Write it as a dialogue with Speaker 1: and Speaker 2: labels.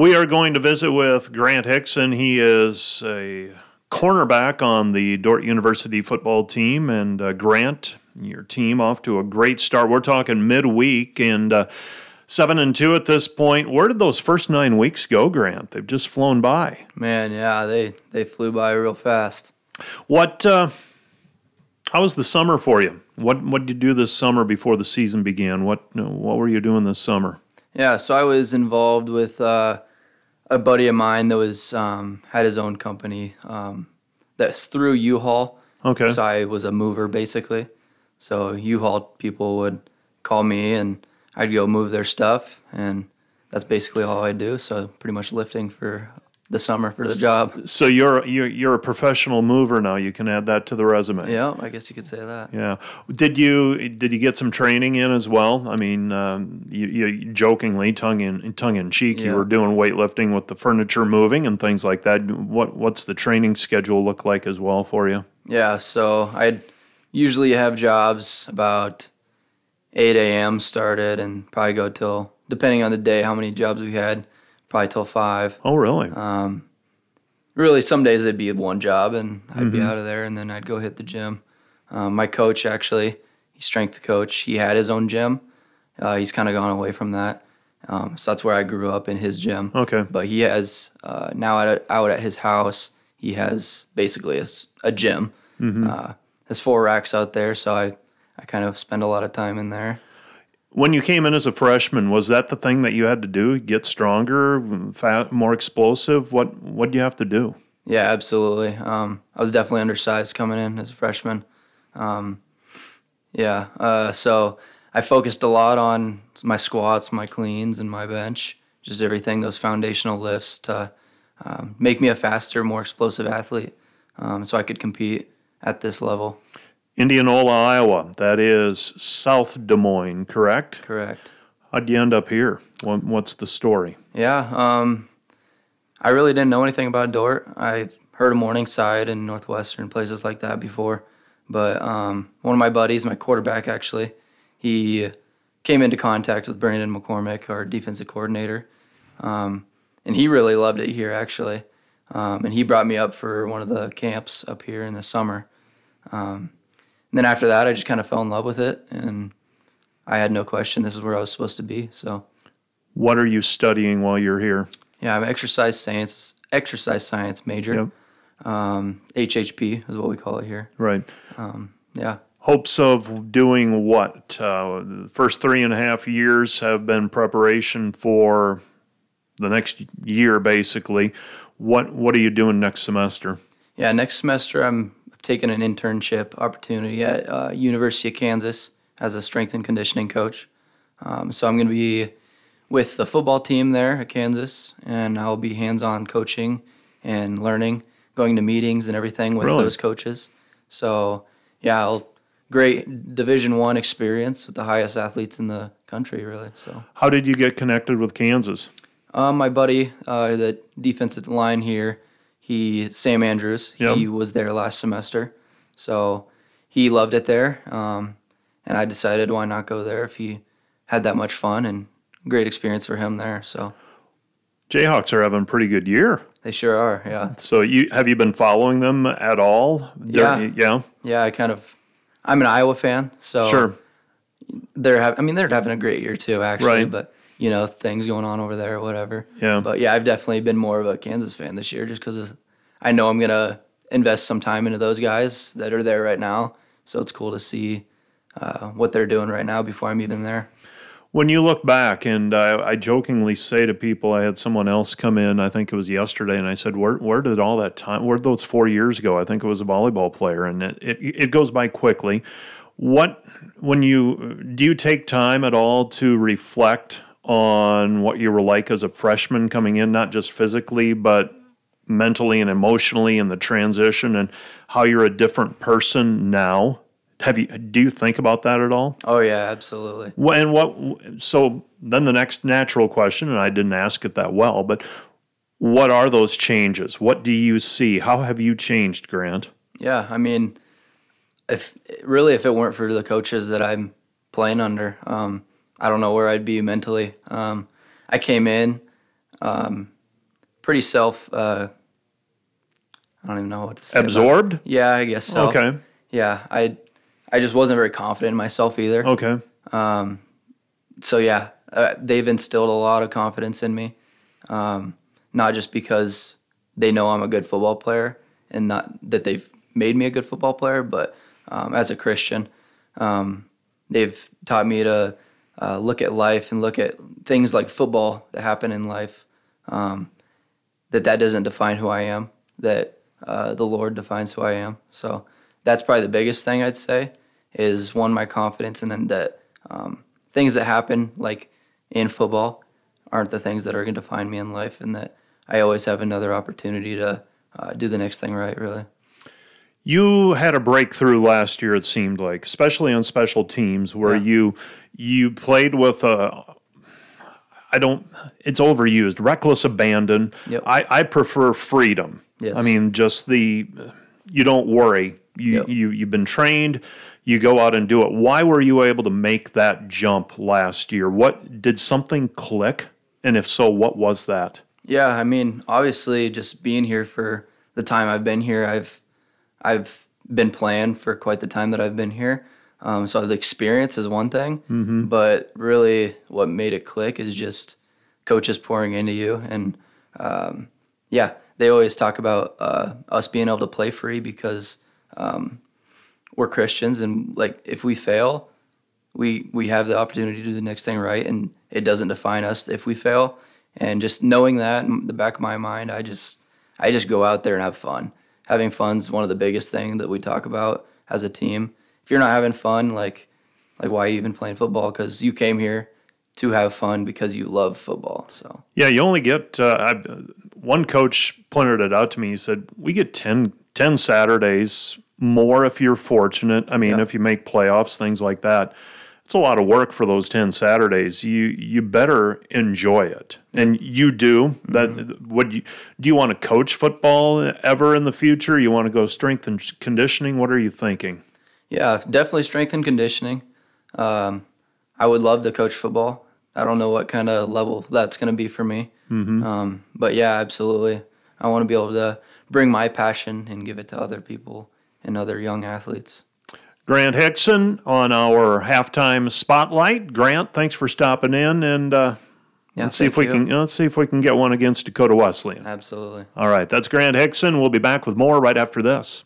Speaker 1: We are going to visit with Grant Hixson. He is a cornerback on the Dordt University football team. And uh, Grant, your team off to a great start. We're talking midweek and uh, seven and two at this point. Where did those first nine weeks go, Grant? They've just flown by.
Speaker 2: Man, yeah, they they flew by real fast.
Speaker 1: What? Uh, how was the summer for you? What What did you do this summer before the season began? What What were you doing this summer?
Speaker 2: Yeah, so I was involved with uh, a buddy of mine that was um, had his own company um, that's through U-Haul.
Speaker 1: Okay.
Speaker 2: So I was a mover basically. So U-Haul people would call me and I'd go move their stuff, and that's basically all I do. So pretty much lifting for the summer for the job.
Speaker 1: So you're you're you're a professional mover now. You can add that to the resume.
Speaker 2: Yeah, I guess you could say that.
Speaker 1: Yeah. Did you did you get some training in as well? I mean, um, you, you jokingly, tongue in tongue in cheek,
Speaker 2: Yeah.
Speaker 1: you were doing weightlifting with the furniture moving and things like that. What what's the training schedule look like as well for you?
Speaker 2: Yeah, so I'd usually have jobs about 8 a.m. started and probably go till, depending on the day, how many jobs we had, probably till 5.
Speaker 1: Oh, really?
Speaker 2: Um, really, some days it'd be one job and I'd
Speaker 1: Mm-hmm.
Speaker 2: be out of there and then I'd go hit the gym. Um, my coach, actually, he's strength coach. He had his own gym. Uh, he's kind of gone away from that. Um, so that's where I grew up in his gym.
Speaker 1: Okay.
Speaker 2: But he has uh, now at, out at his house. He has basically a gym.
Speaker 1: Mm-hmm.
Speaker 2: Uh, there's four racks out there, so I I kind of spend a lot of time in there.
Speaker 1: When you came in as a freshman, was that the thing that you had to do? Get stronger, more explosive? What what do you have to do?
Speaker 2: Yeah, absolutely. Um, I was definitely undersized coming in as a freshman. Um, yeah, uh, so I focused a lot on my squats, my cleans, and my bench, just everything, those foundational lifts to um, make me a faster, more explosive athlete, um, so I could compete at this level.
Speaker 1: Indianola, Iowa. That is South Des Moines, correct?
Speaker 2: Correct.
Speaker 1: How'd you end up here? What's the story?
Speaker 2: Yeah, um, I really didn't know anything about Dordt. I heard of Morningside and Northwestern places like that before, but um, one of my buddies, my quarterback actually, he came into contact with Brandon McCormick, our defensive coordinator, um, and he really loved it here actually, um, and he brought me up for one of the camps up here in the summer. Um, and then after that, I just kind of fell in love with it, and I had no question this is where I was supposed to be. So.
Speaker 1: What are you studying while you're here?
Speaker 2: Yeah, I'm an exercise science exercise science major.
Speaker 1: Yep.
Speaker 2: Um, HHP is what we call it here.
Speaker 1: Right.
Speaker 2: Yeah.
Speaker 1: Hopes of doing what? Uh, the first three and a half years have been preparation for the next year, basically. What What are you doing next semester?
Speaker 2: Yeah. Next semester, I'm taking an internship opportunity at uh, University of Kansas as a strength and conditioning coach. Um, so I'm going to be with the football team there at Kansas, and I'll be hands-on coaching and learning, going to meetings and everything with
Speaker 1: Really?
Speaker 2: those coaches. So yeah, I'll, great Division One experience with the highest athletes in the country, really. So.
Speaker 1: How did you get connected with Kansas?
Speaker 2: Um, my buddy, uh, the defensive line here, he Sam Andrews.
Speaker 1: Yep.
Speaker 2: He was there last semester, so he loved it there. Um, and I decided why not go there if he had that much fun and great experience for him there. So
Speaker 1: Jayhawks are having a pretty good year.
Speaker 2: they sure are. Yeah,
Speaker 1: So you have you been following them at all?
Speaker 2: Yeah.
Speaker 1: Yeah.
Speaker 2: yeah. I kind of, I'm an Iowa fan, so
Speaker 1: Sure.
Speaker 2: they're having. I mean, they're having a great year too, actually.
Speaker 1: Right.
Speaker 2: But you know, things going on over there or whatever.
Speaker 1: Yeah.
Speaker 2: But yeah, I've definitely been more of a Kansas fan this year just because I know I'm gonna invest some time into those guys that are there right now. So it's cool to see uh, what they're doing right now before I'm even there.
Speaker 1: When you look back, and I, I jokingly say to people, I had someone else come in, I think it was yesterday, and I said, Where, where did all that time, where those four years go? I think it was a volleyball player, and it, it, it goes by quickly. What, when you, do you take time at all to reflect on what you were like as a freshman coming in, not just physically, but mentally and emotionally in the transition and how you're a different person now? Have you, do you think about that at all?
Speaker 2: Oh yeah, absolutely.
Speaker 1: And what? So then the next natural question, and I didn't ask it that well, but what are those changes? What do you see? How have you changed, Grant?
Speaker 2: Yeah, I mean, if really if it weren't for the coaches that I'm playing under, um, I don't know where I'd be mentally. Um, I came in um, pretty self. Uh, I don't even know what to say.
Speaker 1: Absorbed?
Speaker 2: Yeah, I guess so.
Speaker 1: Okay.
Speaker 2: Yeah, I I just wasn't very confident in myself either.
Speaker 1: Okay.
Speaker 2: So yeah, uh, they've instilled a lot of confidence in me. Um, not just because they know I'm a good football player and not that they've made me a good football player, but um, as a Christian, um, they've taught me to uh, look at life and look at things like football that happen in life. Um, that that doesn't define who I am. That uh, the Lord defines who I am. So that's probably the biggest thing I'd say is one my confidence, and then that um, things that happen like in football aren't the things that are going to define me in life, and that I always have another opportunity to uh, do the next thing right. Really.
Speaker 1: You had a breakthrough last year. It seemed like, especially on special teams, where
Speaker 2: Yeah.
Speaker 1: you you played with a. I don't. It's overused. Reckless abandon.
Speaker 2: Yep.
Speaker 1: I, I prefer freedom.
Speaker 2: Yes.
Speaker 1: I mean, just the. You don't worry. You
Speaker 2: Yep.
Speaker 1: you you've been trained. You go out and do it. Why were you able to make that jump last year? What did something click? And if so, what was that?
Speaker 2: Yeah, I mean, obviously, just being here for the time I've been here, I've I've been playing for quite the time that I've been here. Um, so the experience is one thing, but really, what made it click is just coaches pouring into you, and um, yeah, they always talk about uh, us being able to play free because um, we're Christians, and like if we fail, we we have the opportunity to do the next thing right, and it doesn't define us if we fail. And just knowing that in the back of my mind, I just I just go out there and have fun. Having fun's one of the biggest things that we talk about as a team. If you're not having fun, like like why are you even playing football? Because you came here to have fun because you love football. So
Speaker 1: Yeah, you only get uh, I, one coach pointed it out to me. He said we get 10, 10 Saturdays more if you're fortunate. I mean,
Speaker 2: Yeah.
Speaker 1: if you make playoffs, things like that. It's a lot of work for those ten Saturdays. You you better enjoy it, and you do. That would you do? You want to coach football ever in the future? You want to go strength and conditioning? What are you thinking?
Speaker 2: Yeah, definitely strength and conditioning. Um, I would love to coach football. I don't know what kind of level that's going to be for me. Um, but yeah, absolutely. I want to be able to bring my passion and give it to other people and other young athletes.
Speaker 1: Grant Hixson on our halftime spotlight. Grant, thanks for stopping in, and uh,
Speaker 2: Yeah,
Speaker 1: let's see if we
Speaker 2: you.
Speaker 1: can let's see if we can get one against Dakota Wesleyan.
Speaker 2: Absolutely.
Speaker 1: All right, that's Grant Hixson. We'll be back with more right after this.